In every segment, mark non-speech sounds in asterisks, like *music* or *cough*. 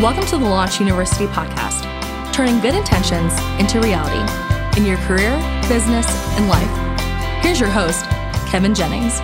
Welcome to the Launch Youniversity podcast, turning good intentions into reality in your career, business, and life. Here's your host, Kevin Jennings.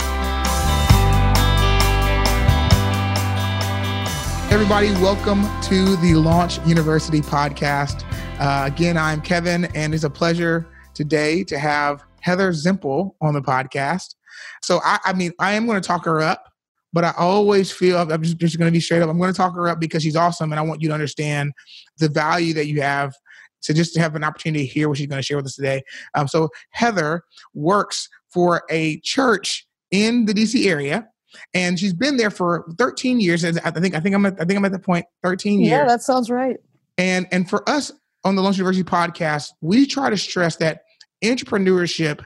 Everybody, welcome to the Launch Youniversity podcast. Uh, again, I'm Kevin, and it's a pleasure today to have Heather Zempel on the podcast. So, I, I mean, I am going to talk her up but I always feel I'm just, just going to be straight up. I'm going to talk her up because she's awesome, and I want you to understand the value that you have to just to have an opportunity to hear what she's going to share with us today. Um, so Heather works for a church in the DC area, and she's been there for 13 years. I think I think I'm at, I think I'm at the point 13 years. Yeah, that sounds right. And and for us on the Launch Youniversity podcast, we try to stress that entrepreneurship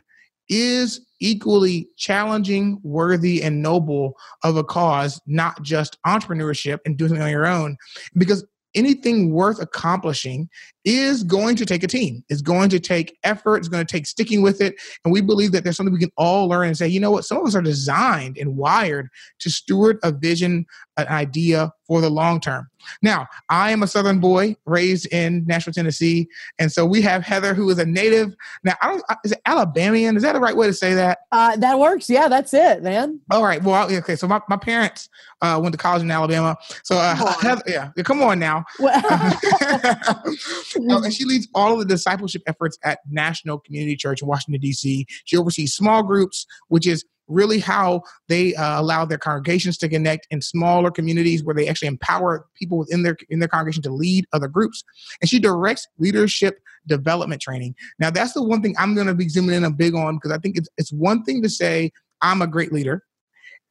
is equally challenging, worthy, and noble of a cause, not just entrepreneurship and doing it on your own. Because anything worth accomplishing is going to take a team. It's going to take effort. It's going to take sticking with it. And we believe that there's something we can all learn and say, you know what? Some of us are designed and wired to steward a vision, an idea for the long term. Now, I am a Southern boy raised in Nashville, Tennessee. And so we have Heather, who is a native. Now, I don't, is it Alabamian? Is that the right way to say that? Uh, that works. Yeah, that's it, man. All right. Well, okay. So my, my parents uh, went to college in Alabama. So, uh, Heather, yeah, come on now. *laughs* *laughs* and she leads all of the discipleship efforts at National Community Church in Washington, D.C. She oversees small groups, which is really how they uh, allow their congregations to connect in smaller communities where they actually empower people within their in their congregation to lead other groups and she directs leadership development training now that's the one thing i'm going to be zooming in a big on because i think it's, it's one thing to say i'm a great leader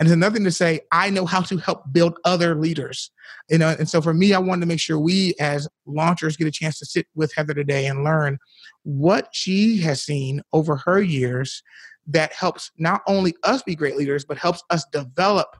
and it's another thing to say, I know how to help build other leaders. You know, and so for me, I wanted to make sure we as launchers get a chance to sit with Heather today and learn what she has seen over her years that helps not only us be great leaders, but helps us develop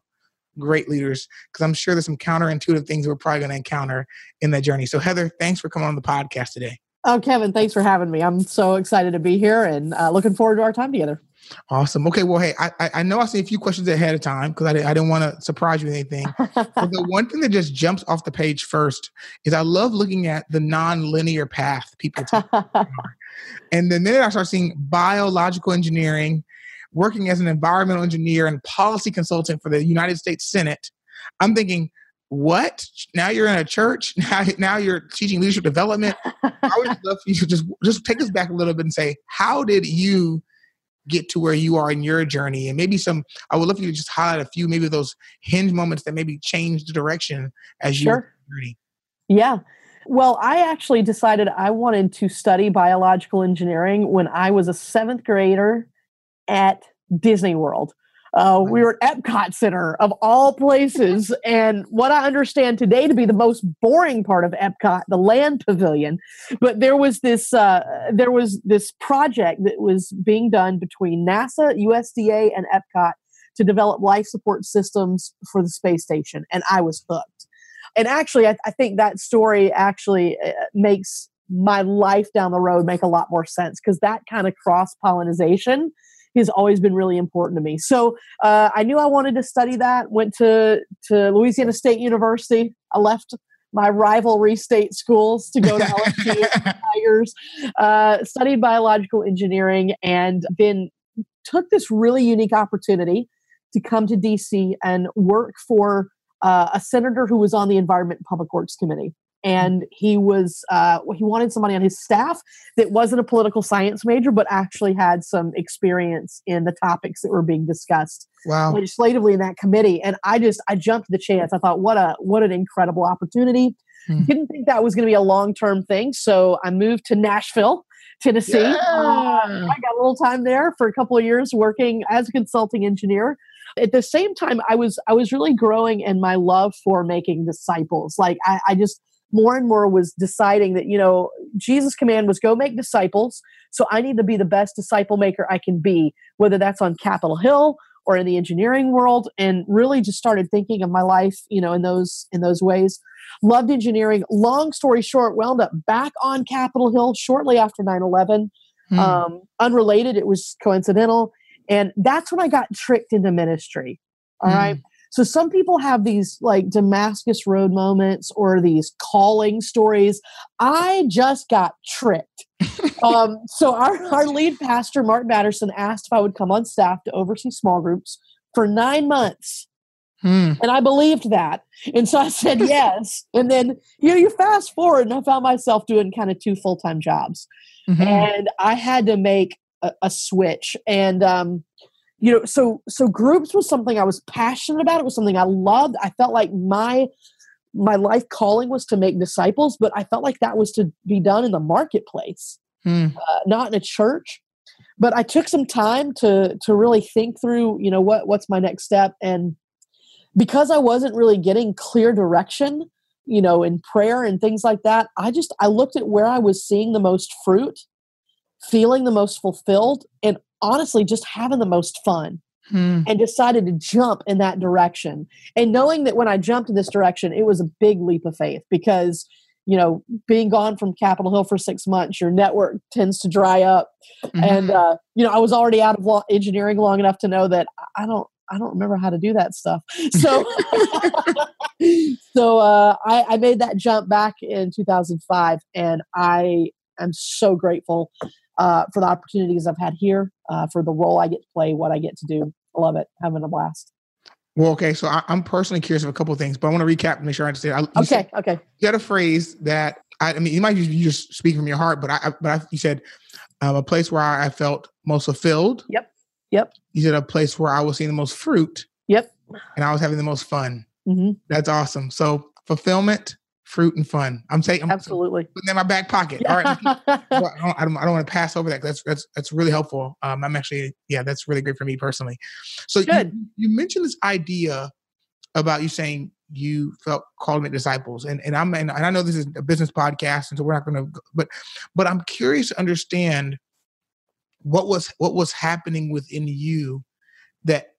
great leaders. Because I'm sure there's some counterintuitive things we're probably going to encounter in that journey. So, Heather, thanks for coming on the podcast today. Oh, Kevin, thanks for having me. I'm so excited to be here and uh, looking forward to our time together. Awesome. Okay. Well, hey, I I know I see a few questions ahead of time because I, I didn't want to surprise you with anything. but the *laughs* one thing that just jumps off the page first is I love looking at the non-linear path people take. *laughs* and the minute I start seeing biological engineering, working as an environmental engineer and policy consultant for the United States Senate, I'm thinking, what? Now you're in a church. *laughs* Now, now you're teaching leadership development. I would love for you to just just take us back a little bit and say, how did you get to where you are in your journey and maybe some i would love for you to just highlight a few maybe those hinge moments that maybe changed the direction as sure. you journey. Yeah. Well i actually decided i wanted to study biological engineering when i was a seventh grader at disney world uh, we were at Epcot Center of all places, *laughs* and what I understand today to be the most boring part of Epcot, the land pavilion. But there was this uh, there was this project that was being done between NASA, USDA, and Epcot to develop life support systems for the space station, and I was hooked. And actually, I, I think that story actually uh, makes my life down the road make a lot more sense because that kind of cross pollination has always been really important to me. So uh, I knew I wanted to study that. Went to to Louisiana State University. I left my rivalry state schools to go to *laughs* LSU Tigers. Uh, studied biological engineering, and then took this really unique opportunity to come to DC and work for uh, a senator who was on the Environment and Public Works Committee and he was uh, he wanted somebody on his staff that wasn't a political science major but actually had some experience in the topics that were being discussed wow. legislatively in that committee and i just i jumped the chance i thought what a what an incredible opportunity hmm. didn't think that was going to be a long-term thing so i moved to nashville tennessee yeah. uh, i got a little time there for a couple of years working as a consulting engineer at the same time i was i was really growing in my love for making disciples like i, I just more and more was deciding that, you know, Jesus' command was go make disciples. So I need to be the best disciple maker I can be, whether that's on Capitol Hill or in the engineering world and really just started thinking of my life you know in those in those ways loved engineering long story short wound up back on capitol hill shortly after 9-11 hmm. um, unrelated it was coincidental and that's when i got tricked into ministry All hmm. right. So some people have these like Damascus Road moments or these calling stories. I just got tricked. *laughs* um, so our, our lead pastor, Mark Batterson, asked if I would come on staff to oversee small groups for nine months. Hmm. And I believed that. And so I said *laughs* yes. and then, you know, you fast forward and I found myself doing kind of two full time jobs. Mm-hmm. And I had to make a, a switch. And, um, you know, so so groups was something I was passionate about. It was something I loved. I felt like my my life calling was to make disciples, but I felt like that was to be done in the marketplace, hmm. uh, not in a church. But I took some time to to really think through, you know, what what's my next step, and because I wasn't really getting clear direction, you know, in prayer and things like that, I just I looked at where I was seeing the most fruit, feeling the most fulfilled, and honestly just having the most fun. Hmm. And decided to jump in that direction. And knowing that when I jumped in this direction, it was a big leap of faith because you know, being gone from Capitol Hill for six months, your network tends to dry up. Mm-hmm. And, uh, you know, I was already out of law, engineering long enough to know that I don't, I don't remember how to do that stuff. *laughs* So, *laughs* so uh, I, I made that jump back in 2005, and I am so grateful uh, for the opportunities I've had here, uh, for the role I get to play, what I get to do. I love it, having a blast. Well, okay, so I, am personally curious of a couple of things, but I want to recap and make sure I understand. I, okay, said, okay. You had a phrase that I, I mean, you might just, you just speak from your heart, but I, but I, you said um, a place where I felt most fulfilled. Yep. Yep. You said a place where I was seeing the most fruit. Yep. And I was having the most fun. Mm-hmm. That's awesome. So fulfillment, fruit, and fun. I'm saying I'm absolutely putting in my back pocket. All right. *laughs* I don't, I don't, don't want to pass over that. That's that's that's really helpful. Um, I'm actually yeah, that's really great for me personally. So You, you mentioned this idea about you saying you felt called to make disciples and, and i'm and i know this is a business podcast and so we're not going to but but i'm curious to understand what was what was happening within you that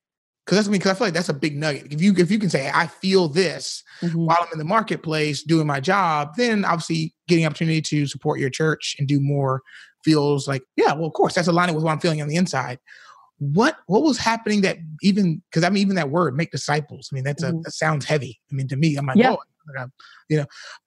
because that's I mean because I feel like that's a big nugget. If you if you can say I feel this mm-hmm. while I'm in the marketplace doing my job, then obviously getting opportunity to support your church and do more feels like yeah, well of course that's aligning with what I'm feeling on the inside. What what was happening that even because I mean even that word make disciples. I mean that's mm-hmm. a that sounds heavy. I mean to me I'm like yeah. oh you know,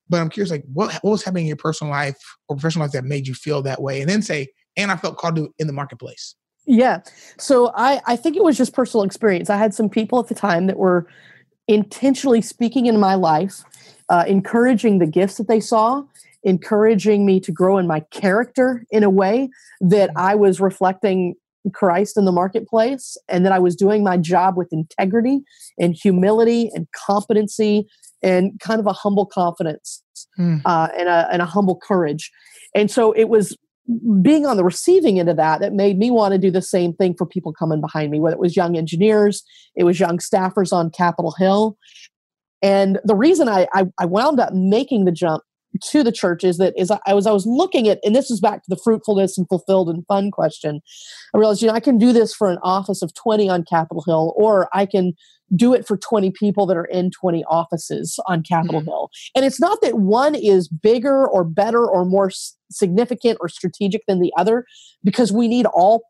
but I'm curious like what what was happening in your personal life or professional life that made you feel that way, and then say and I felt called to in the marketplace. Yeah. So I, I think it was just personal experience. I had some people at the time that were intentionally speaking in my life, uh, encouraging the gifts that they saw, encouraging me to grow in my character in a way that mm-hmm. I was reflecting Christ in the marketplace and that I was doing my job with integrity and humility and competency and kind of a humble confidence mm. uh, and, a, and a humble courage. And so it was being on the receiving end of that, it made me want to do the same thing for people coming behind me, whether it was young engineers, it was young staffers on Capitol Hill. And the reason I, I, I wound up making the jump to the church is that is I was I was looking at and this is back to the fruitfulness and fulfilled and fun question. I realized you know I can do this for an office of 20 on Capitol Hill or I can do it for 20 people that are in 20 offices on Capitol mm-hmm. Hill. And it's not that one is bigger or better or more significant or strategic than the other because we need all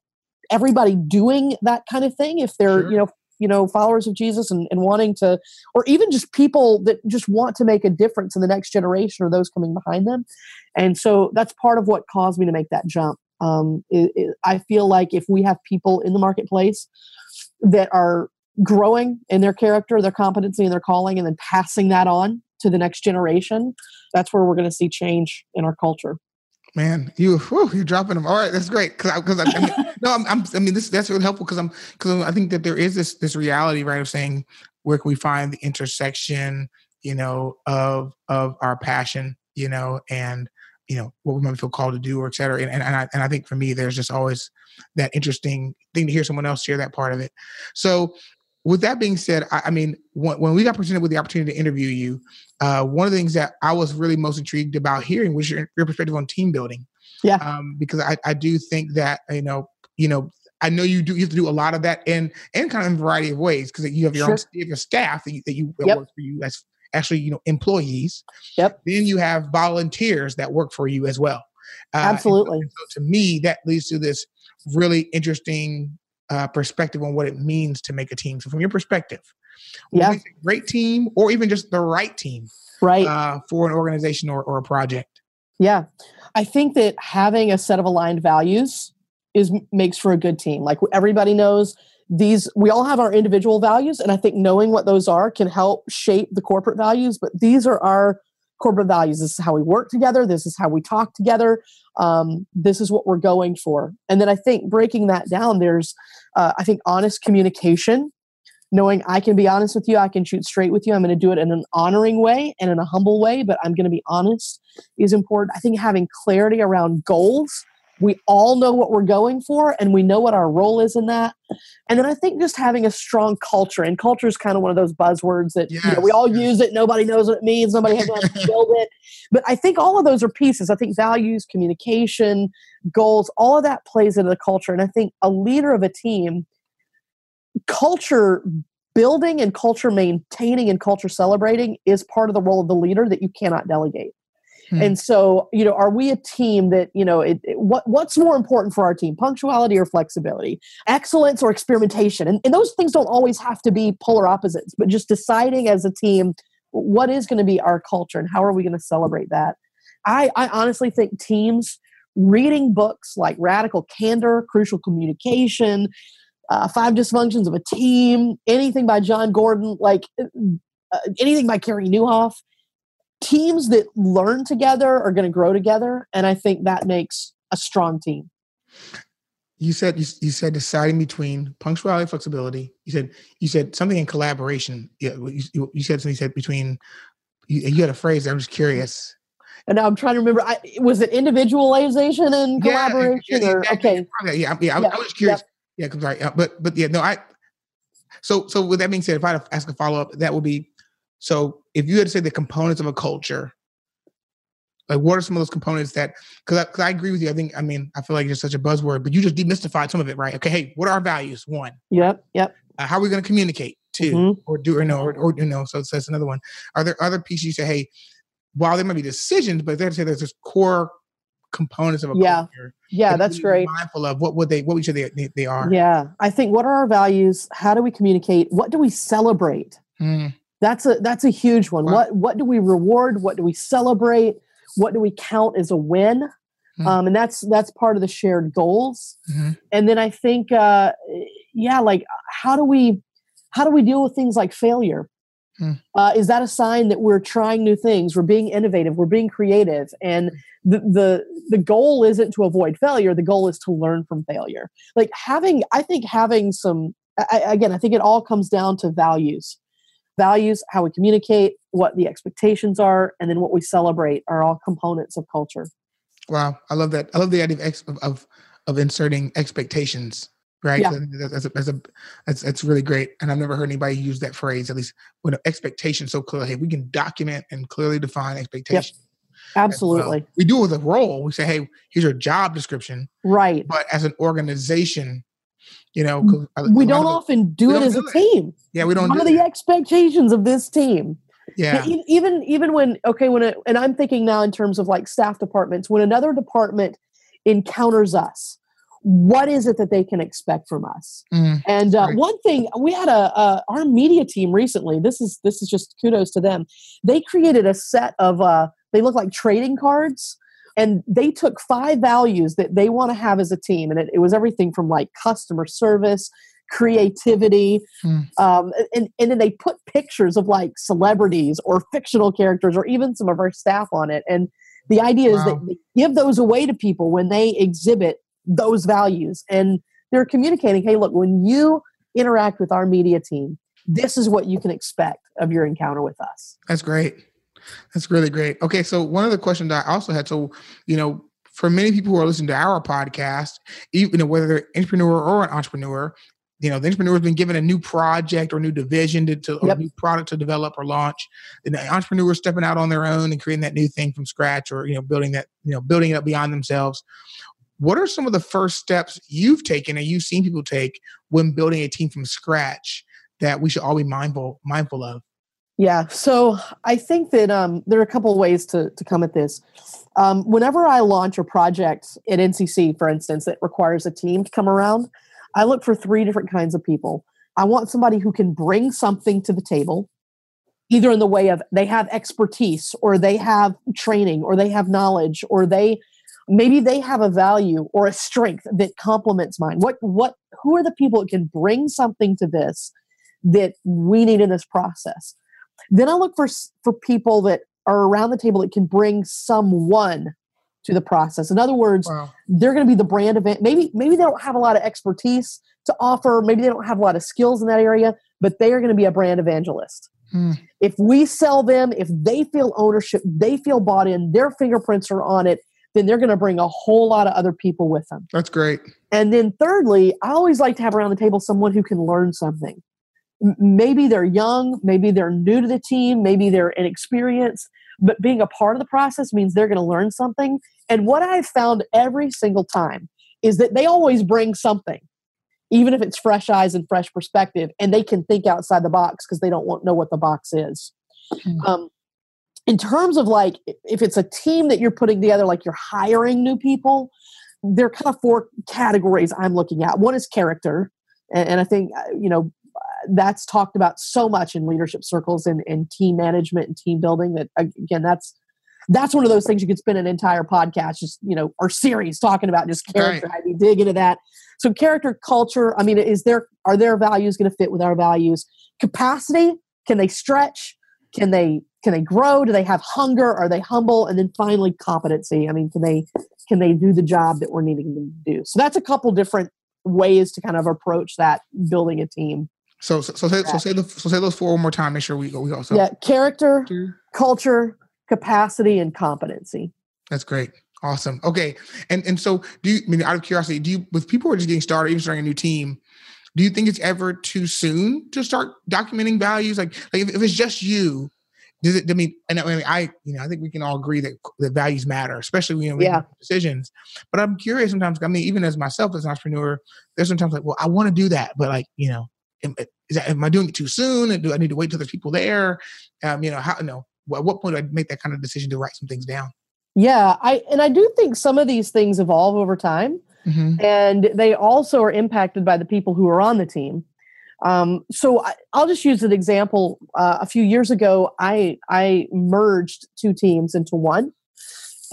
everybody doing that kind of thing if they're, sure. you know, you know followers of jesus and, and wanting to or even just people that just want to make a difference in the next generation or those coming behind them and so that's part of what caused me to make that jump um, it, it, i feel like if we have people in the marketplace that are growing in their character their competency and their calling and then passing that on to the next generation that's where we're going to see change in our culture Man, you whew, you're dropping them. All right, that's great. Because because I, I, mean, *laughs* no, I'm, I'm, i mean this that's really helpful because I'm because I think that there is this this reality right of saying where can we find the intersection, you know, of of our passion, you know, and you know what we might feel called to do or et cetera. And and, and I and I think for me, there's just always that interesting thing to hear someone else share that part of it. So with that being said, I, I mean, when, when, we got presented with the opportunity to interview you, uh, one of the things that I was really most intrigued about hearing was your, your perspective on team building. Yeah. Um, because I, I do think that you know, you know, I know you do you have to do a lot of that in and kind of in a variety of ways because you have your sure. own you have your staff that you, that you that yep. work for you as actually you know employees. Yep. Then you have volunteers that work for you as well. Uh, Absolutely. So, so to me, that leads to this really interesting uh, perspective on what it means to make a team. So, from your perspective, Yeah. Great team, or even just the right team, right, uh, for an organization or, or a project. Yeah, I think that having a set of aligned values is makes for a good team. Like everybody knows these we all have our individual values and i think knowing what those are can help shape the corporate values but these are our corporate values. This is how we work together. This is how we talk together. Um, this is what we're going for. And then i think breaking that down there's uh, i think honest communication knowing i can be honest with you i can shoot straight with you i'm going to do it in an honoring way and in a humble way but i'm going to be honest is important. I think having clarity around goals we all know what we're going for and we know what our role is in that. And then i think just having a strong culture and culture is kind of one of those buzzwords that yes, you know, we all yes. use it nobody knows what it means nobody has to build it. But i think all of those are pieces. I think values communication goals all of that plays into the culture. And i think a leader of a team culture building and culture maintaining and culture celebrating is part of the role of the leader that you cannot delegate Hmm. And so, you know, are we a team that, you know, it, it, what what's more important for our team, punctuality or flexibility, excellence or experimentation? And, and those things don't always have to be polar opposites, but just deciding as a team what is going to be our culture and how are we going to celebrate that. I, I honestly think teams reading books like Radical Candor, Crucial Communication, uh, Five Dysfunctions of a Team, anything by Jon Gordon, like uh, anything by Carey Nieuwhof teams that learn together are going to grow together and i think that makes a strong team. You said you, you said deciding between punctuality and flexibility. You said you said something in collaboration. Yeah you, you said something you said between you, you, had a phrase i'm just curious. And now i'm trying to remember I, was it individualization and collaboration yeah, yeah, or exactly. okay. Yeah, yeah, yeah, I, I was curious. yeah sorry uh, but but yeah no i so so with that being said if i ask a follow-up that would be so if you had to say the components of a culture, like what are some of those components that because I, cause I agree with you i think i mean i feel like you're such a buzzword but you just demystified some of it right? Okay hey what are our values? One. Yep yep. Uh, how are we going to communicate? 2 mm-hmm. or do or no or, or you know so that's another one. Are there other pieces you say hey while there might be decisions but they have to say there's this core components of a yeah. culture yeah that's great. mindful of what would they what would you say they, they are? Yeah i think what are our values? How do we communicate? What do we celebrate? Mm. That's a that's a huge one. Wow. What what do we reward? What do we celebrate? What do we count as a win? Mm-hmm. Um, and that's that's part of the shared goals. Mm-hmm. And then I think, uh, yeah, like how do we how do we deal with things like failure? Mm. Uh, is that a sign that we're trying new things? We're being innovative. We're being creative, and the the the goal isn't to avoid failure. The goal is to learn from failure. Like having, I think having some. I, again, I think it all comes down to values values, how we communicate, what the expectations are, and then what we celebrate are all components of culture. Wow, I love that. I love the idea of ex- of, of inserting expectations. Right, yeah. that's, a, that's, a, that's that's really great, and I've never heard anybody use that phrase. At least with expectations so clearly, hey, we can document and clearly define expectations. Yep. Absolutely, we do it with a role. We say, hey, here's your job description. Right, but as an organization, you know, we don't often do it as do a it. team. Yeah, we don't. What do are the expectations of this team? Yeah. Even even when okay, when it, and I'm thinking now in terms of like staff departments, when another department encounters us, what is it that they can expect from us? Mm, and uh, one thing we had a, a, our media team recently. This is this is just kudos to them. They created a set of uh, they look like trading cards and they took five values that they want to have as a team and it, it was everything from like customer service creativity hmm. um, and, and then they put pictures of like celebrities or fictional characters or even some of our staff on it and the idea wow. is that they give those away to people when they exhibit those values and they're communicating hey look when you interact with our media team this is what you can expect of your encounter with us that's great that's really great. Okay, so one of the questions I also had, so you know, for many people who are listening to our podcast, even you know, whether they're entrepreneur or an entrepreneur, you know, the entrepreneur has been given a new project or new division to, to yep. new product to develop or launch. And the entrepreneur is stepping out on their own and creating that new thing from scratch, or you know, building that, you know, building it up beyond themselves. What are some of the first steps you've taken and you've seen people take when building a team from scratch that we should all be mindful mindful of? Yeah, so I think that um, there are a couple ways to, to come at this. Um, whenever I launch a project at NCC, for instance, that requires a team to come around, I look for three different kinds of people. I want somebody who can bring something to the table, either in the way of they have expertise or they have training or they have knowledge or they maybe they have a value or a strength that complements mine. What what who are the people that can bring something to this that we need in this process? Then I look for for people that are around the table that can bring someone to the process. In other words, wow. they're going to be the brand event. Maybe maybe they don't have a lot of expertise to offer. Maybe they don't have a lot of skills in that area, but they are going to be a brand evangelist. Hmm. If we sell them, if they feel ownership, they feel bought in, their fingerprints are on it, then they're going to bring a whole lot of other people with them. That's great. And then thirdly, I always like to have around the table someone who can learn something. Maybe they're young, maybe they're new to the team, maybe they're inexperienced, but being a part of the process means they're going to learn something. And what I've found every single time is that they always bring something, even if it's fresh eyes and fresh perspective, and they can think outside the box because they don't want know what the box is. Mm-hmm. Um, in terms of like if it's a team that you're putting together, like you're hiring new people, there are kind of four categories I'm looking at. One is character, and, I think uh, you know that's talked about so much in leadership circles and, and team management and team building that again that's that's one of those things you could spend an entire podcast just you know or series talking about just character. Right. how you dig into that. So character culture i mean is there are their values going to fit with our values? Capacity can they stretch? Can they can they grow? Do they have hunger? Are they humble? And then finally competency. I mean can they can they do the job that we're needing them to do? So that's a couple different ways to kind of approach that building a team so so, so say so say the so say those four one more time. Make sure we go. We go. So yeah, character, culture, capacity, and competency. That's great. Awesome. Okay. And and so do you I mean out of curiosity, do you with people who are just getting started, even starting a new team, do you think it's ever too soon to start documenting values? Like like if, if it's just you, does it I mean and I mean I you know I think we can all agree that that values matter, especially when we yeah. decisions. But I'm curious sometimes, I mean, even as myself as an entrepreneur, there's sometimes like, well, I want to do that, but like, you know, am, is that, am I doing it too soon? Do I need to wait till there's people there? Um, you know, how, you know, at what point do I make that kind of decision to write some things down? Yeah, I and I do think some of these things evolve over time, mm-hmm. and they also are impacted by the people who are on the team. Um, so I, will just use an example. Uh, a few years ago, I I merged two teams into one,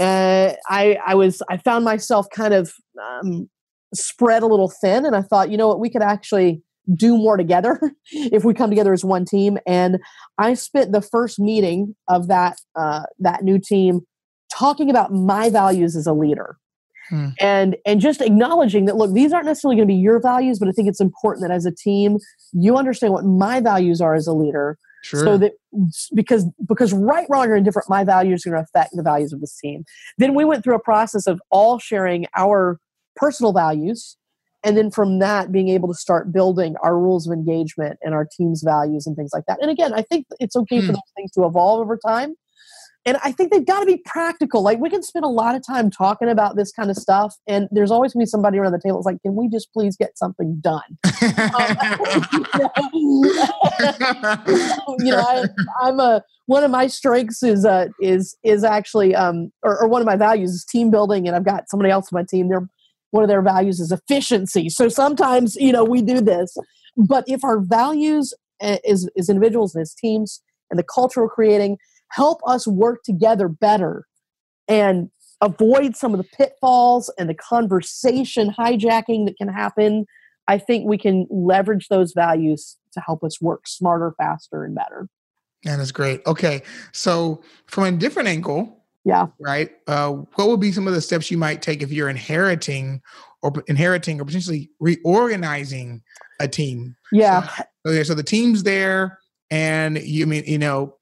and I I was I found myself kind of um, spread a little thin, and I thought, you know what, we could actually do more together *laughs* if we come together as one team. And I spent the first meeting of that uh, that new team talking about my values as a leader. Hmm. And and just acknowledging that look, these aren't necessarily going to be your values, but I think it's important that as a team you understand what my values are as a leader. Sure. So that because because right, wrong, or indifferent, my values are going to affect the values of this team. Then we went through a process of all sharing our personal values and then from that being able to start building our rules of engagement and our team's values and things like that. And again i think it's okay hmm. for those things to evolve over time. And i think they've got to be practical. Like we can spend a lot of time talking about this kind of stuff and there's always going to be somebody around the table that's like can we just please get something done? *laughs* You know I, am a one of my strengths is uh is is actually um or, or one of my values is team building and i've got somebody else on my team. They're one of their values is efficiency. So sometimes, you know, we do this. But if our values eh, as, as individuals and as teams and the culture we're creating help us work together better and avoid some of the pitfalls and the conversation hijacking that can happen, I think we can leverage those values to help us work smarter, faster, and better. That is great. Okay. So, from a different angle, yeah. Right. Uh, what would be some of the steps you might take if you're inheriting or inheriting or potentially reorganizing a team? Yeah. So, okay. So the team's there, and you mean you know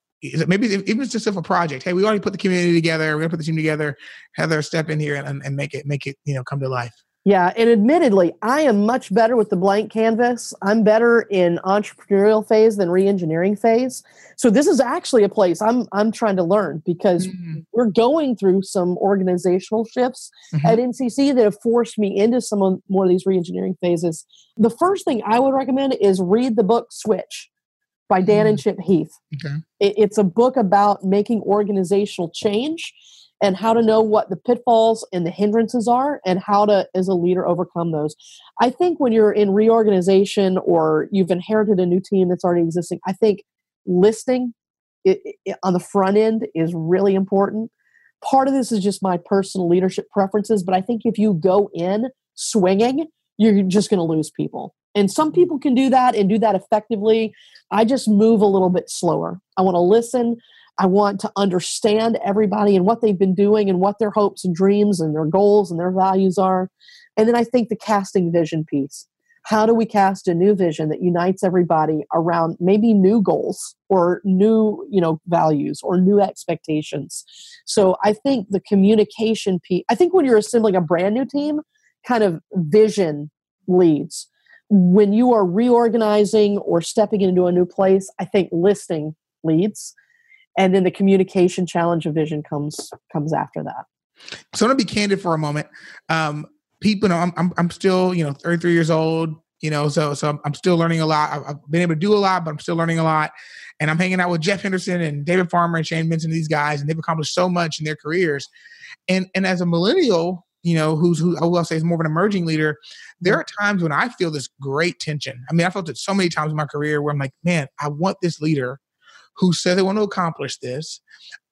maybe even it's just if a project. Hey, we already put the community together. We're gonna put the team together. Heather, step in here and, and make it make it you know come to life. Yeah, and admittedly, I am much better with the blank canvas. I'm better in entrepreneurial phase than re-engineering phase. So this is actually a place I'm I'm trying to learn because mm-hmm. we're going through some organizational shifts mm-hmm. at NCC that have forced me into some of more of these re-engineering phases. The first thing I would recommend is read the book Switch by Dan mm-hmm. and Chip Heath. Okay. It, it's a book about making organizational change and how to know what the pitfalls and the hindrances are and how to as a leader overcome those. I think when you're in reorganization or you've inherited a new team that's already existing i think listening it, it, on the front end is really important. Part of this is just my personal leadership preferences but i think if you go in swinging you're just going to lose people. And some mm-hmm. people can do that and do that effectively. I just move a little bit slower. I want to listen I want to understand everybody and what they've been doing and what their hopes and dreams and their goals and their values are. And then I think the casting vision piece. How do we cast a new vision that unites everybody around maybe new goals or new, you know, values or new expectations? So I think the communication piece, I think when you're assembling a brand new team, kind of vision leads. When you are reorganizing or stepping into a new place, I think listening leads and then the communication challenge of vision comes comes after that. So i'm gonna be candid for a moment. Um people know I'm, I'm i'm still you know 33 years old you know so so i'm still learning a lot. I've, I've been able to do a lot but i'm still learning a lot. And i'm hanging out with jeff henderson and david farmer and shane benson these guys and they've accomplished so much in their careers. And and as a millennial you know, who's who I will say is more of an emerging leader, there are times when I feel this great tension. I mean, I felt it so many times in my career where I'm like, man, I want this leader who said they want to accomplish this.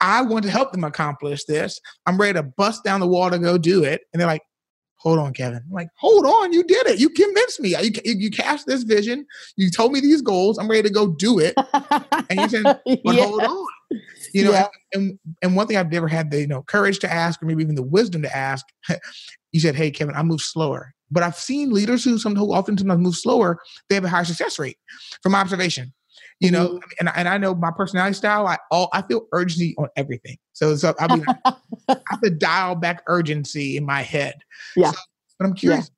I want to help them accomplish this. I'm ready to bust down the wall to go do it. And they're like, hold on, Kevin. I'm like, hold on, you did it. You convinced me. You, you cast this vision. You told me these goals. I'm ready to go do it. and you said, *laughs* but yeah. hold on. You know, yeah. and, and one thing I've never had the you know courage to ask, or maybe even the wisdom to ask, *laughs* you said, Hey, Kevin, I move slower. But I've seen leaders who some who often sometimes move slower, they have a higher success rate from observation you know mm-hmm. and, and i know my personality style i all i feel urgency on everything. So so i mean *laughs* i have to dial back urgency in my head. Yeah. So, but i'm curious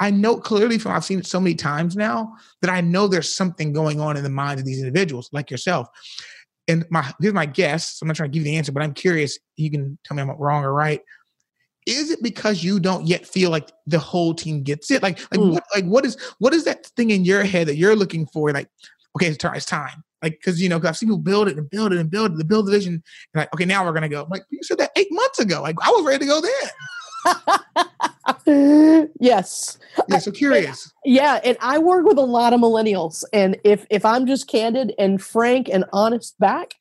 yeah. i know clearly from i've seen it so many times now that i know there's something going on in the minds of these individuals like yourself. And my here's my guess so i'm not trying to give you the answer but i'm curious you can tell me i'm wrong or right. Is it because you don't yet feel like the whole team gets it? Like like mm. what like what is what is that thing in your head that you're looking for? Like okay, it's, it's time. Like, because you know, cause I've seen people build it and build it and build it, the build the vision. And like, okay, now we're gonna go. I'm like, you said that eight months ago. Like, I was ready to go then. *laughs* yes. Yeah, so curious. Yeah, and I work with a lot of millennials, and if if I'm just candid and frank and honest back,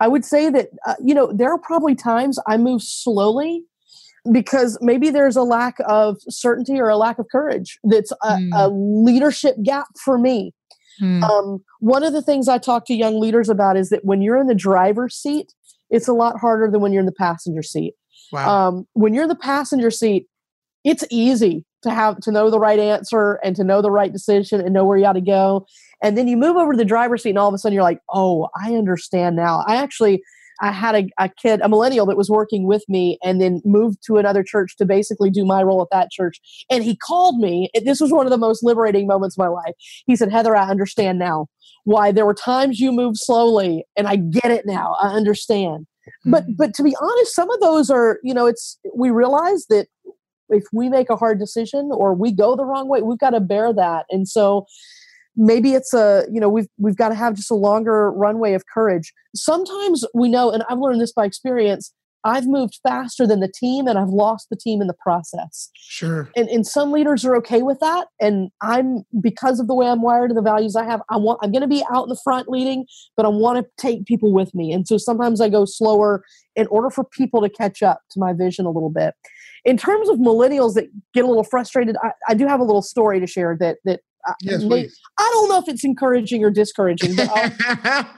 I would say that uh, you know there are probably times I move slowly because maybe there's a lack of certainty or a lack of courage. That's a, mm. a leadership gap for me. Hmm. Um, one of the things I talk to young leaders about is that when you're in the driver's seat, it's a lot harder than when you're in the passenger seat. Wow. Um, when you're in the passenger seat, it's easy to have to know the right answer and to know the right decision and know where you ought to go. And then you move over to the driver's seat, and all of a sudden you're like, "Oh, I understand now." I actually I had a, a kid, a millennial that was working with me and then moved to another church to basically do my role at that church. And he called me. This was one of the most liberating moments of my life. He said, Heather, I understand now why there were times you moved slowly and I get it now. I understand. Mm-hmm. But but to be honest, some of those are, you know, it's we realize that if we make a hard decision or we go the wrong way, we've got to bear that. And so maybe it's a you know we've we've got to have just a longer runway of courage. Sometimes we know and i've learned this by experience i've moved faster than the team and i've lost the team in the process. Sure. And, and some leaders are okay with that and i'm because of the way i'm wired and the values i have i want i'm going to be out in the front leading but i want to take people with me. And so sometimes i go slower in order for people to catch up to my vision a little bit. In terms of millennials that get a little frustrated I, I do have a little story to share that that Yes, please. I don't know if it's encouraging or discouraging, because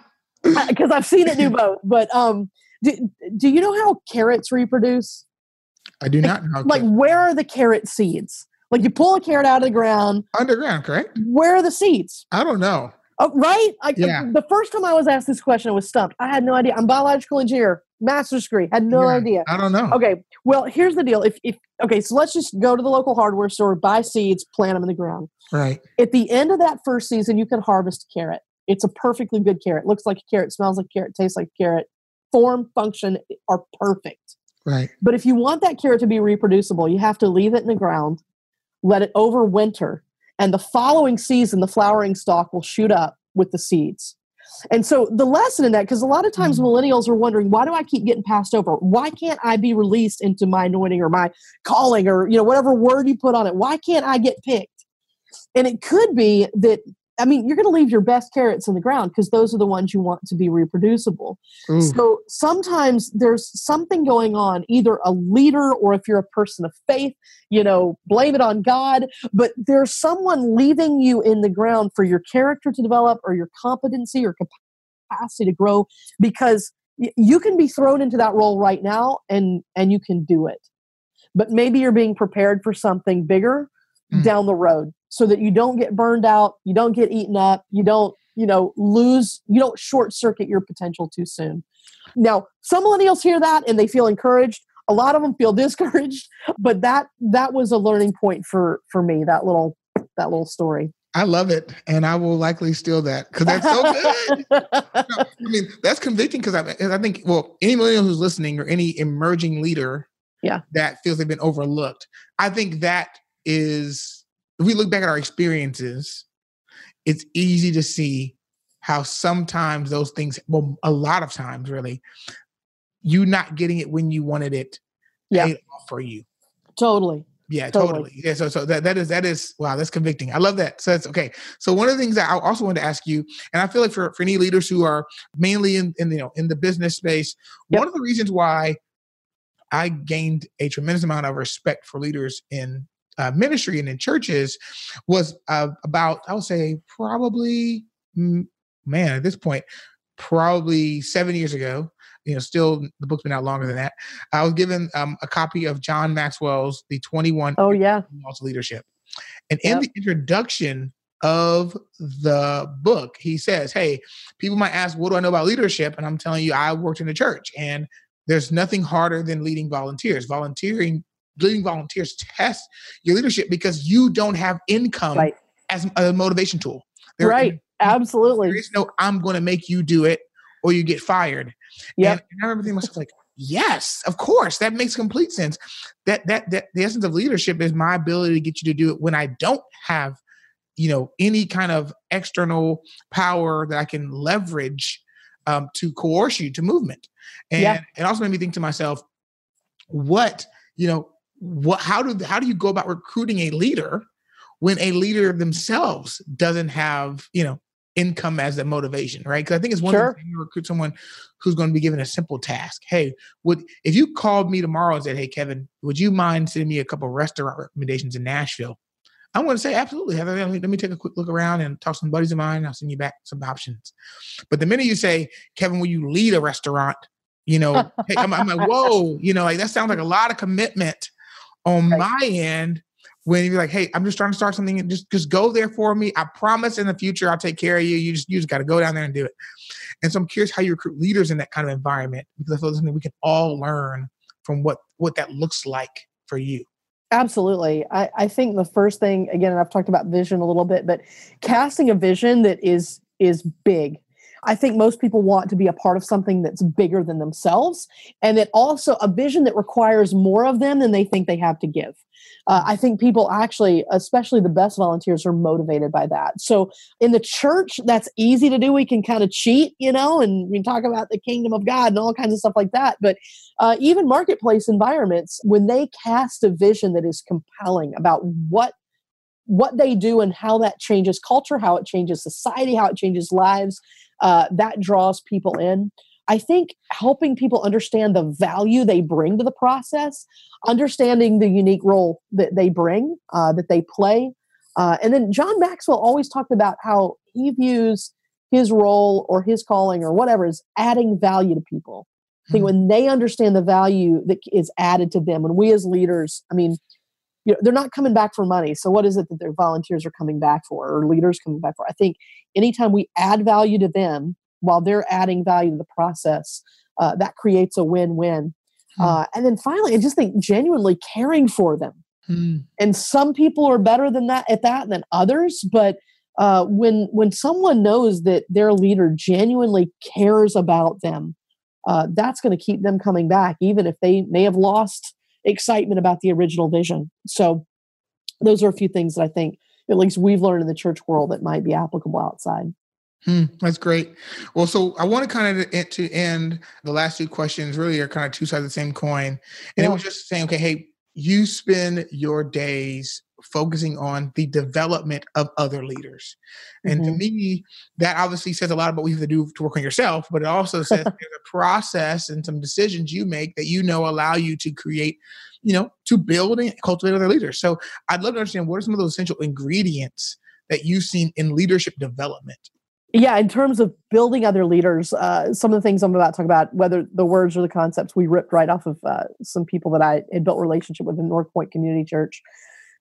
*laughs* I've seen it do both. But um, do, do you know how carrots reproduce? I do not know. Like, where are the carrot seeds? Like, you pull a carrot out of the ground. Underground, correct? Where are the seeds? I don't know. Oh, right? Like, yeah. The first time I was asked this question, I was stumped. I had no idea. I'm biological engineer, master's degree. Had no yeah, idea. I don't know. Okay. Well, here's the deal. If, if okay, so let's just go to the local hardware store, buy seeds, plant them in the ground. Right. At the end of that first season, you can harvest a carrot. It's a perfectly good carrot. Looks like a carrot, smells like a carrot, tastes like a carrot. Form, function are perfect. Right. But if you want that carrot to be reproducible, you have to leave it in the ground, let it overwinter, and the following season, the flowering stalk will shoot up with the seeds. And so the lesson in that, because a lot of times Mhm. millennials are wondering, why do I keep getting passed over? Why can't I be released into my anointing or my calling or you know whatever word you put on it? Why can't I get picked? And it could be that I mean you're going to leave your best carrots in the ground because those are the ones you want to be reproducible. Ooh. So sometimes there's something going on, either a leader or if you're a person of faith, you know, blame it on God. But there's someone leaving you in the ground for your character to develop or your competency or capacity to grow because you can be thrown into that role right now and and you can do it. But maybe you're being prepared for something bigger Mm. down the road so that you don't get burned out, you don't get eaten up, you don't, you know, lose, you don't short circuit your potential too soon. Now, some millennials hear that and they feel encouraged. A lot of them feel *laughs* discouraged, but that that was a learning point for for me. That little that little story. I love it, and I will likely steal that because that's so good. *laughs* No, I mean, that's convicting because I, I think, well, any millennial who's listening or any emerging leader Yeah. that feels they've been overlooked, I think that is, if we look back at our experiences, it's easy to see how sometimes those things, well, a lot of times really, you not getting it when you wanted it Yeah. paid off for you. totally. Yeah, Totally. totally. Yeah, so so that that is that is wow, that's convicting. I love that. So that's okay. So one of the things that I also wanted to ask you, and I feel like for, for any leaders who are mainly in, in you know in the business space, Yep. one of the reasons why I gained a tremendous amount of respect for leaders in uh, ministry and in churches was uh, about I would say probably man at this point probably seven years ago. You know, still the book's been out longer than that. I was given um, a copy of John Maxwell's The 21 Oh yeah. Laws of Leadership. And in Yep. the introduction of the book, he says, Hey, people might ask, What do I know about leadership? And I'm telling you, I worked in the church, and there's nothing harder than leading volunteers. Volunteering, leading volunteers test your leadership because you don't have income Right. as a motivation tool. There- Right. Absolutely. There is no, I'm going to make you do it or you get fired. Yep. And, and I remember thinking to myself, like, yes, of course, that makes complete sense. That that that the essence of leadership is my ability to get you to do it when I don't have, you know, any kind of external power that I can leverage um, to coerce you to movement. And Yeah. it also made me think to myself, what you know, what how do how do you go about recruiting a leader when a leader themselves doesn't have you know income as a motivation, right? Because I think it's one Sure. thing to recruit someone who's going to be given a simple task. Hey, would if you called me tomorrow and said, "Hey, Kevin, would you mind sending me a couple restaurant recommendations in Nashville?" I'm going to say absolutely. Let me, let me take a quick look around and talk to some buddies of mine. I'll send you back some options. But the minute you say, "Kevin, will you lead a restaurant?" You know, *laughs* hey, I'm, I'm like, "Whoa!" You know, like that sounds like a lot of commitment on Right. my end when you're like, hey, I'm just trying to start something and just just go there for me. I promise in the future I'll take care of you. You just you just got to go down there and do it. And so I'm curious how you recruit leaders in that kind of environment because I feel something we can all learn from what what that looks like for you. Absolutely. I, I think the first thing, again, and I've talked about vision a little bit, but casting a vision that is is big. I think most people want to be a part of something that's bigger than themselves, and that also a vision that requires more of them than they think they have to give. Uh, I think people actually, especially the best volunteers, are motivated by that. So in the church, that's easy to do. We can kind of cheat, you know, and we talk about the kingdom of God and all kinds of stuff like that. But uh, even marketplace environments, when they cast a vision that is compelling about what what they do and how that changes culture, how it changes society, how it changes lives, uh, that draws people in. I think helping people understand the value they bring to the process, understanding the unique role that they bring, uh, that they play. Uh, and then John Maxwell always talked about how he views his role or his calling or whatever is adding value to people. I think Hmm. when they understand the value that is added to them, when we as leaders, I mean, you know, they're not coming back for money. So what is it that their volunteers are coming back for or leaders coming back for? I think anytime we add value to them while they're adding value to the process, uh, that creates a win-win. Hmm. Uh, and then finally, I just think genuinely caring for them. Hmm. And some people are better than that at that than others. But uh, when when someone knows that their leader genuinely cares about them, uh, that's going to keep them coming back, even if they may have lost excitement about the original vision. So, those are a few things that I think, at least we've learned in the church world, that might be applicable outside. Hmm, that's great. Well, so I want to kind of to end the last two questions. Really, are kind of two sides of the same coin, and yeah. it was just saying, okay, hey, you spend your days focusing on the development of other leaders. And mm-hmm. to me, that obviously says a lot about what you have to do to work on yourself, but it also says *laughs* there's a process and some decisions you make that you know allow you to create, you know, to build and cultivate other leaders. So I'd love to understand what are some of those essential ingredients that you've seen in leadership development yeah in terms of building other leaders uh, some of the things i'm about to talk about whether the words or the concepts we ripped right off of uh, some people that i had built relationship with in north point community church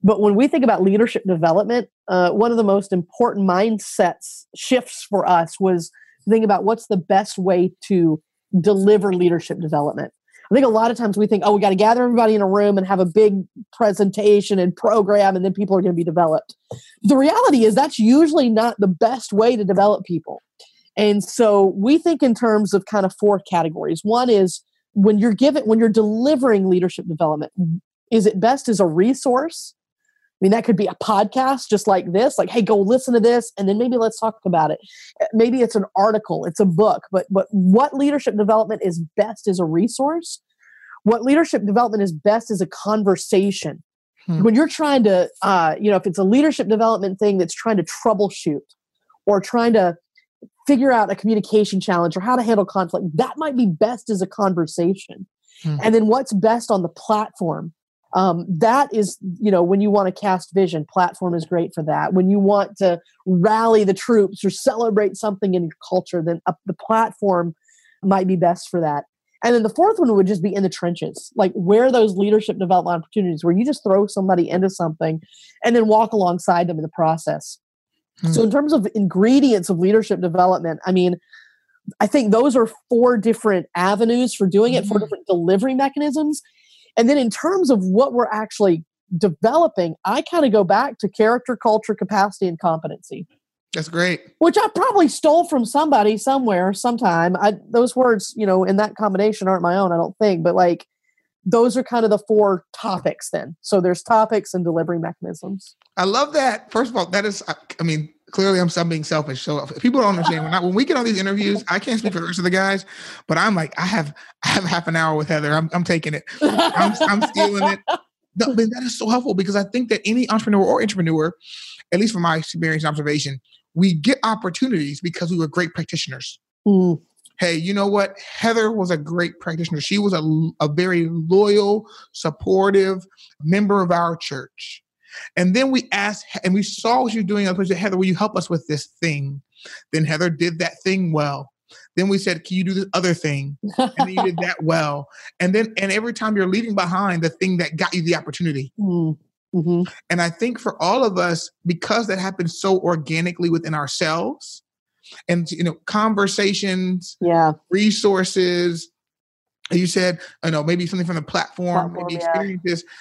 but when we think about leadership development uh, one of the most important mindsets shifts for us was think about what's the best way to deliver leadership development I think a lot of times we think, oh, we got to gather everybody in a room and have a big presentation and program, and then people are going to be developed. The reality is that's usually not the best way to develop people. And so we think in terms of kind of four categories. One is when you're given, when you're delivering leadership development, is it best as a resource? I mean, that could be a podcast just like this, like, hey, go listen to this, and then maybe let's talk about it. Eh, maybe it's an article, it's a book, but but what leadership development is best as a resource? What leadership development is best is a conversation. Hmm. When you're trying to, uh, you know, if it's a leadership development thing that's trying to troubleshoot or trying to figure out a communication challenge or how to handle conflict, that might be best as a conversation. Hmm. And then what's best on the platform um, that is you know when you want to cast vision platform is great for that when you want to rally the troops or celebrate something in your culture then uh, the platform might be best for that and then the fourth one would just be in the trenches like where those leadership development opportunities where you just throw somebody into something and then walk alongside them in the process hmm. so in terms of ingredients of leadership development i mean I think those are four different avenues for doing it, mm-hmm. four different delivery mechanisms. And then in terms of what we're actually developing, I kind of go back to character, culture, capacity, and competency. That's great. Which I probably stole from somebody somewhere, sometime. I, those words, you know, in that combination aren't my own, I don't think. But like, those are kind of the four topics then. So there's topics and delivery mechanisms. I love that. First of all, that is, I mean, clearly I'm, I'm being selfish. So if people don't understand when, I, when we get on these interviews, I can't speak for the rest of the guys, but I'm like, I have I have half an hour with Heather. I'm, I'm taking it. I'm, I'm stealing it. No, but that is so helpful because I think that any entrepreneur or entrepreneur, at least from my experience and observation, we get opportunities because we were great practitioners. Mm. Hey, you know what? Heather was a great practitioner. She was a, a very loyal, supportive member of our church. And then we asked, and we saw what you're doing. I said, Heather, will you help us with this thing? Then Heather did that thing well. Then we said, Can you do this other thing? And then you did that *laughs* well. And then, and every time you're leaving behind the thing that got you the opportunity. Mm, mm-hmm. And I think for all of us, because that happens so organically within ourselves, and you know, conversations, yeah, resources. You said, I know, maybe something from the platform, platform maybe experiences. Yeah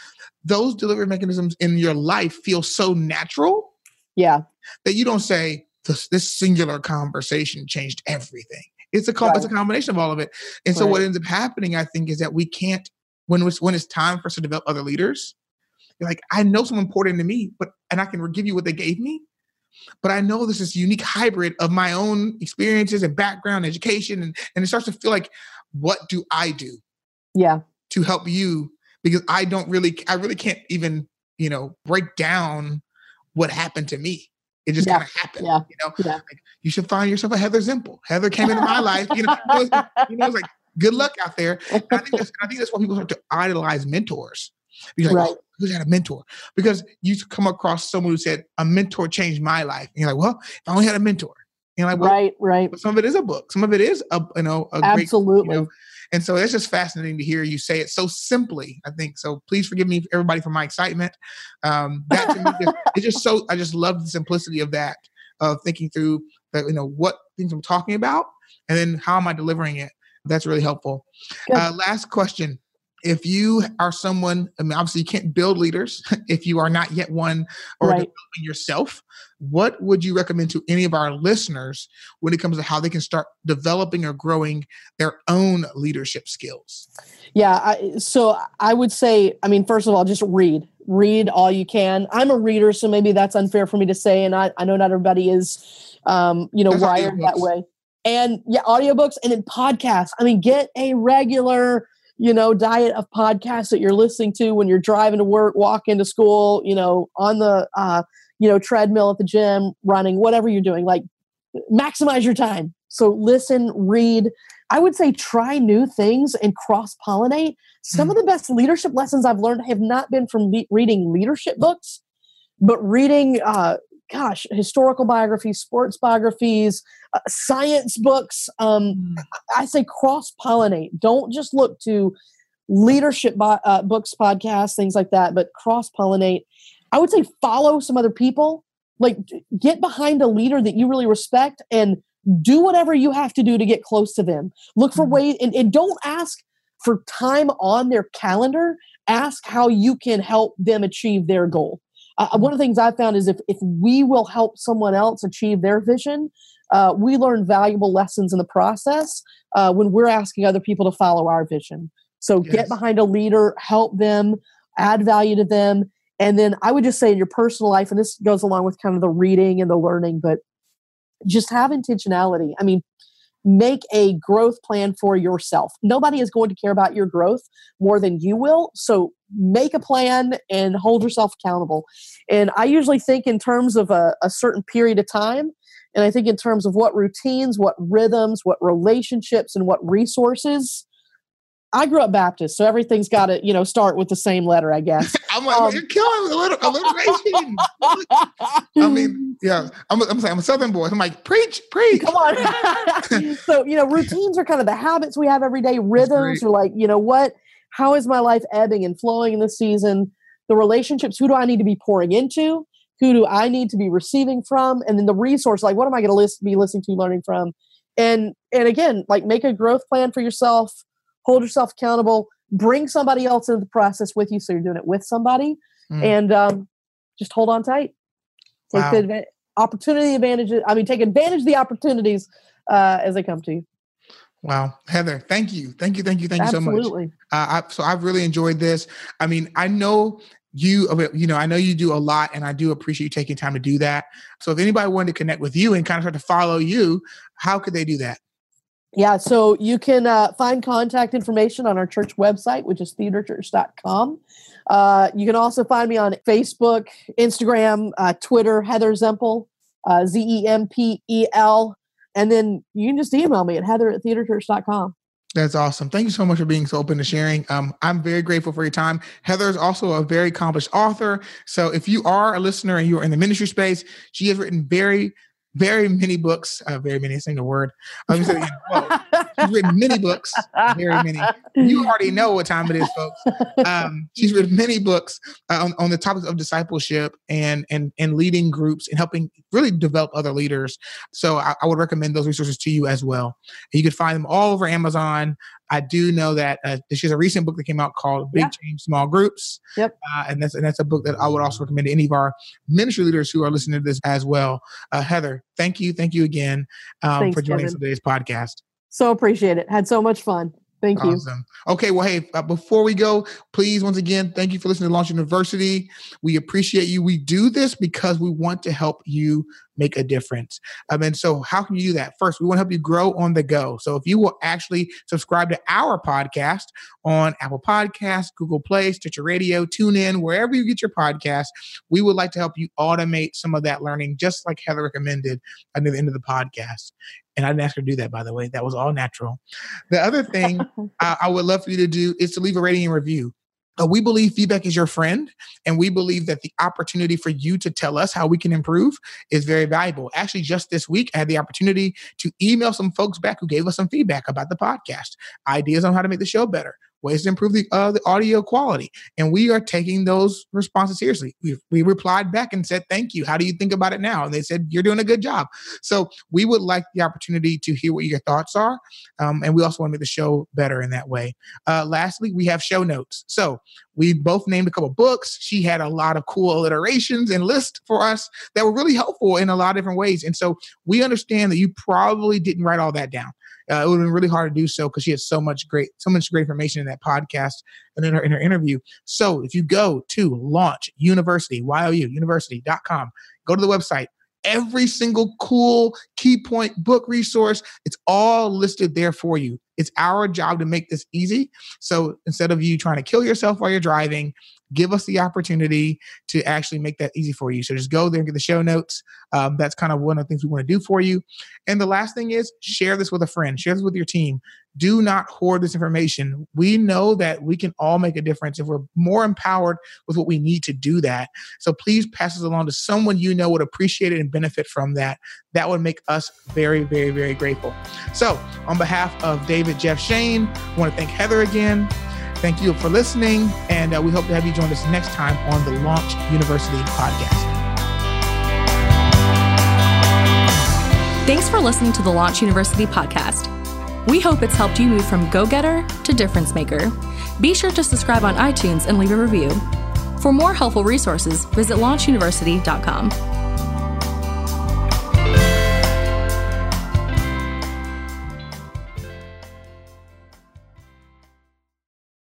those delivery mechanisms in your life feel so natural. Yeah. That you don't say this, this singular conversation changed everything. It's a right. it's a combination of all of it. And so what ends up happening, I think, is that we can't when it's when it's time for us to develop other leaders. You're like, I know someone important to me, but and I can give you what they gave me. But I know this is unique hybrid of my own experiences and background, education, and, and it starts to feel like, what do I do? Yeah. To help you because I don't really, I really can't even, you know, break down what happened to me. It just yeah. kind of happened. Yeah. You know, yeah. like, you should find yourself a Heather Zempel. Heather came into my life. You know, *laughs* it was, you know, it's like good luck out there. And I think that's, I think that's why people start to idolize mentors. Because like, right. who's had a mentor? Because you come across someone who said a mentor changed my life. And you're like, well, if I only had a mentor. And like, well, right, right. Some of it is a book. Some of it is a, you know, a absolutely. Great, you know, and so it's just fascinating to hear you say it so simply. I think so. Please forgive me, everybody, for my excitement. Um, that to me, just, *laughs* it's just so. I just love the simplicity of that, of thinking through the, you know what things I'm talking about, and then how am I delivering it. That's really helpful. Uh, last question if you are someone, I mean, obviously you can't build leaders *laughs* if you are not yet one or right. developing yourself. What would you recommend to any of our listeners when it comes to how they can start developing or growing their own leadership skills? Yeah, I, so I would say, I mean, first of all, just read, read all you can. I'm a reader, so maybe that's unfair for me to say, and I, I know not everybody is um, you know, There's wired that way. And yeah, audiobooks and then podcasts. I mean, get a regular, you know, diet of podcasts that you're listening to when you're driving to work, walking to school, you know, on the, uh, you know, treadmill at the gym, running, whatever you're doing. Like, maximize your time. So listen, read. I would say try new things and cross pollinate. Some mm. of the best leadership lessons I've learned have not been from le- reading leadership books, but reading, uh, gosh, historical biographies, sports biographies, uh, science books. Um, mm. I say cross pollinate. Don't just look to leadership bo- uh, books, podcasts, things like that, but cross pollinate. I would say follow some other people. Like get behind a leader that you really respect and do whatever you have to do to get close to them. Look for mm-hmm. ways and, and don't ask for time on their calendar. Ask how you can help them achieve their goal. Uh, one of the things I've found is if, if we will help someone else achieve their vision, uh, we learn valuable lessons in the process uh, when we're asking other people to follow our vision. So yes. get behind a leader, help them, add value to them. And then I would just say in your personal life, and this goes along with kind of the reading and the learning, but just have intentionality. I mean, make a growth plan for yourself. Nobody is going to care about your growth more than you will. So make a plan and hold yourself accountable. And I usually think in terms of a, a certain period of time. And I think in terms of what routines, what rhythms, what relationships, and what resources I grew up Baptist, so everything's got to, you know, start with the same letter, I guess. *laughs* I'm like, um, you're killing a little alliteration. *laughs* I mean, yeah, I'm, I'm saying I'm a Southern boy. I'm like, preach, preach. Come on. *laughs* so, you know, routines are kind of the habits we have every day. Rhythms are like, you know, what, how is my life ebbing and flowing in this season? The relationships, who do I need to be pouring into? Who do I need to be receiving from? And then the resource, like, what am I going to list, be listening to, learning from? And, and again, like make a growth plan for yourself hold yourself accountable, bring somebody else into the process with you so you're doing it with somebody, mm. and um, just hold on tight. Take wow. the opportunity advantages. I mean, take advantage of the opportunities uh, as they come to you. Wow, Heather, thank you, thank you, thank you, thank you Absolutely. so much. Uh, I, so I've really enjoyed this. I mean, I know you, you know, I know you do a lot, and I do appreciate you taking time to do that. So if anybody wanted to connect with you and kind of start to follow you, how could they do that? Yeah, so you can uh, find contact information on our church website, which is theaterchurch.com. Uh, you can also find me on Facebook, Instagram, uh, Twitter, Heather Zempel, uh, Z E M P E L. And then you can just email me at heather at theaterchurch.com. That's awesome. Thank you so much for being so open to sharing. Um, I'm very grateful for your time. Heather is also a very accomplished author. So if you are a listener and you are in the ministry space, she has written very very many books, uh, very many, saying the word. Um, so, well, she's written many books, very many. You already know what time it is, folks. Um, she's written many books uh, on, on the topics of discipleship and and and leading groups and helping really develop other leaders. So I, I would recommend those resources to you as well. You can find them all over Amazon. I do know that uh, she has a recent book that came out called Big Change Small Groups. Yep. Uh, and that's and that's a book that I would also recommend to any of our ministry leaders who are listening to this as well. Uh, Heather, thank you, thank you again um, Thanks, for joining Kevin. today's podcast. So appreciate it. Had so much fun. Thank you. Awesome. Okay. Well, hey, uh, before we go, please, once again, thank you for listening to Launch Youniversity. We appreciate you. We do this because we want to help you make a difference. Um, and so, how can you do that? First, we want to help you grow on the go. So, if you will actually subscribe to our podcast on Apple Podcasts, Google Play, Stitcher Radio, TuneIn, wherever you get your podcast, we would like to help you automate some of that learning, just like Heather recommended at the end of the podcast. And I didn't ask her to do that, by the way. That was all natural. The other thing I, I would love for you to do is to leave a rating and review. Uh, we believe feedback is your friend, and we believe that the opportunity for you to tell us how we can improve is very valuable. Actually, just this week, I had the opportunity to email some folks back who gave us some feedback about the podcast, ideas on how to make the show better, ways to improve the uh, the audio quality, and we are taking those responses seriously. We we replied back and said, "Thank you. How do you think about it now?" And they said, "You're doing a good job." So we would like the opportunity to hear what your thoughts are, um, and we also want to make the show better in that way. Uh, lastly, we have show notes. So we both named a couple books. She had a lot of cool alliterations and lists for us that were really helpful in a lot of different ways. And so we understand that you probably didn't write all that down. Uh, it would have been really hard to do so because she had so much great, so much great information in that podcast and in her in her interview. So if you go to launch youniversity, Y-O-U, university.com, go to the website, every single cool key point book resource. It's all listed there for you. It's our job to make this easy. So instead of you trying to kill yourself while you're driving, give us the opportunity to actually make that easy for you. So just go there and get the show notes. Um, that's kind of one of the things we want to do for you. And the last thing is share this with a friend, share this with your team. Do not hoard this information. We know that we can all make a difference if we're more empowered with what we need to do that. So please pass this along to someone you know would appreciate it and benefit from that. That would make us very, very, very grateful. So, on behalf of David, Jeff, Shane, I want to thank Heather again. Thank you for listening, and uh, we hope to have you join us next time on the Launch Youniversity podcast. Thanks for listening to the Launch Youniversity podcast. We hope it's helped you move from go getter to difference maker. Be sure to subscribe on iTunes and leave a review. For more helpful resources, visit launchyouniversity.com.